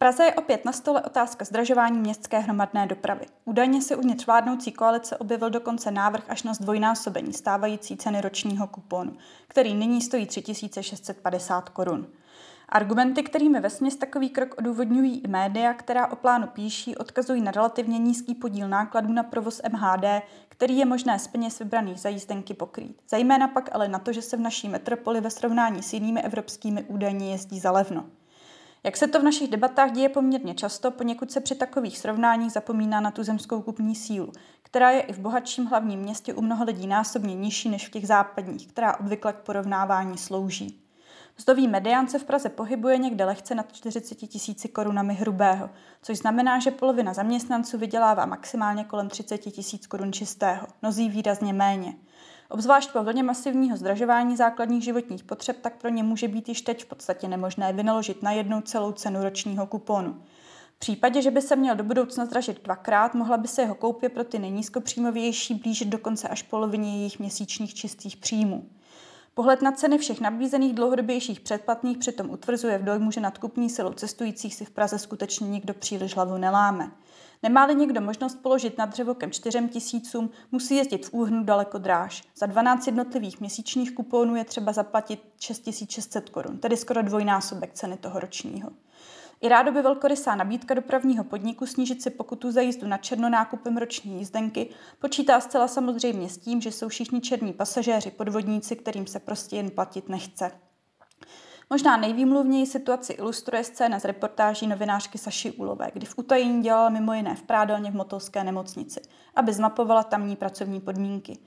Praze je opět na stole otázka zdražování městské hromadné dopravy. Údajně se uvnitř vládnoucí koalice objevil dokonce návrh až na zdvojnásobení stávající ceny ročního kuponu, který nyní stojí 3650 korun. Argumenty, kterými vesměs takový krok odůvodňují i média, která o plánu píší, odkazují na relativně nízký podíl nákladů na provoz MHD, který je možné z peněz vybraných za jízdenky pokrýt. Zajména pak ale na to, že se v naší metropoli ve srovnání s jinými evropskými údajně jezdí za levno. Jak se to v našich debatách děje poměrně často, poněkud se při takových srovnáních zapomíná na tu zemskou kupní sílu, která je i v bohatším hlavním městě u mnoha lidí násobně nižší než v těch západních, která obvykle k porovnávání slouží. Mzdový medián se v Praze pohybuje někde lehce nad 40 tisíci korunami hrubého, což znamená, že polovina zaměstnanců vydělává maximálně kolem 30 tisíc korun čistého, mnozí výrazně méně. Obzvlášť po vlně masivního zdražování základních životních potřeb tak pro ně může být již teď v podstatě nemožné vynaložit na jednou celou cenu ročního kuponu. V případě, že by se měl do budoucna zdražit dvakrát, mohla by se jeho koupě pro ty nejnízkopříjmovější blížit dokonce až polovině jejich měsíčních čistých příjmů. Pohled na ceny všech nabízených dlouhodobějších předplatných přitom utvrzuje v dojmu, že nad kupní silou cestujících si v Praze skutečně nikdo příliš hlavu neláme. Nemá-li někdo možnost položit nad dřevokem 4 tisícům, musí jezdit v úhrnu daleko dráž. Za 12 jednotlivých měsíčních kuponů je třeba zaplatit 6600 korun, tedy skoro dvojnásobek ceny toho ročního. I rádoby velkorysá nabídka dopravního podniku snížit si pokutu za jízdu na černo nákupem roční jízdenky počítá zcela samozřejmě s tím, že jsou všichni černí pasažéři podvodníci, kterým se prostě jen platit nechce. Možná nejvýmluvněji situaci ilustruje scéna z reportáží novinářky Saši Ulové, kdy v utajení dělala mimo jiné v prádelně v Motolské nemocnici, aby zmapovala tamní pracovní podmínky.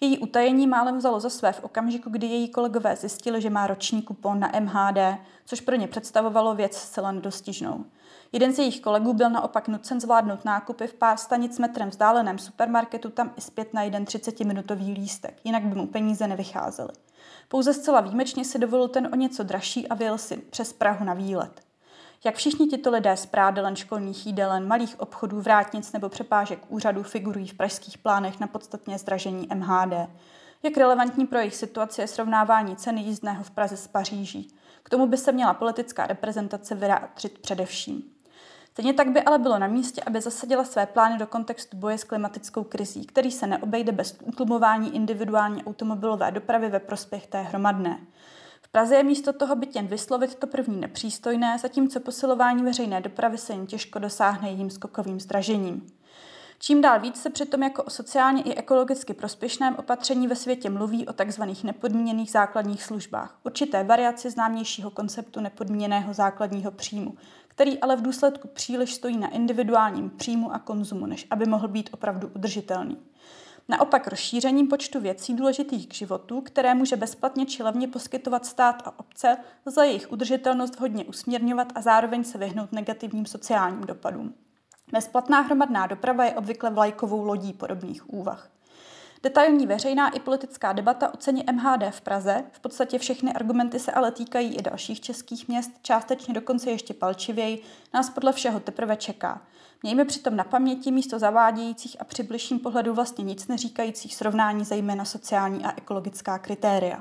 Její utajení málem vzalo za své v okamžiku, kdy její kolegové zjistili, že má roční kupon na MHD, což pro ně představovalo věc zcela nedostižnou. Jeden z jejich kolegů byl naopak nucen zvládnout nákupy v pár stanic metrem vzdáleném supermarketu tam i zpět na jeden 30-minutový lístek, jinak by mu peníze nevycházely. Pouze zcela výjimečně si dovolil ten o něco dražší a vyjel si přes Prahu na výlet. Jak všichni tito lidé z prádelen, školních jídelen, malých obchodů, vrátnic nebo přepážek úřadů figurují v pražských plánech na podstatně zdražení MHD. Jak relevantní pro jejich situaci je srovnávání ceny jízdného v Praze s Paříží. K tomu by se měla politická reprezentace vyjádřit především. Stejně tak by ale bylo na místě, aby zasadila své plány do kontextu boje s klimatickou krizí, který se neobejde bez utlumování individuální automobilové dopravy ve prospěch té hromadné. V Praze je místo toho byt jen vyslovit to první nepřístojné, zatímco posilování veřejné dopravy se jen těžko dosáhne jejím skokovým zdražením. Čím dál víc se přitom jako o sociálně i ekologicky prospěšném opatření ve světě mluví o tzv. nepodmíněných základních službách, určité variaci známějšího konceptu nepodmíněného základního příjmu, který ale v důsledku příliš stojí na individuálním příjmu a konzumu, než aby mohl být opravdu udržitelný. Naopak rozšířením počtu věcí důležitých k životu, které může bezplatně či levně poskytovat stát a obce, lze jejich udržitelnost hodně usměrňovat a zároveň se vyhnout negativním sociálním dopadům. Bezplatná hromadná doprava je obvykle vlajkovou lodí podobných úvah. Detailní veřejná i politická debata o ceně MHD v Praze, v podstatě všechny argumenty se ale týkají i dalších českých měst, částečně dokonce ještě palčivěji, nás podle všeho teprve čeká. Mějme přitom na paměti místo zavádějících a při bližším pohledu vlastně nic neříkajících srovnání zejména sociální a ekologická kritéria.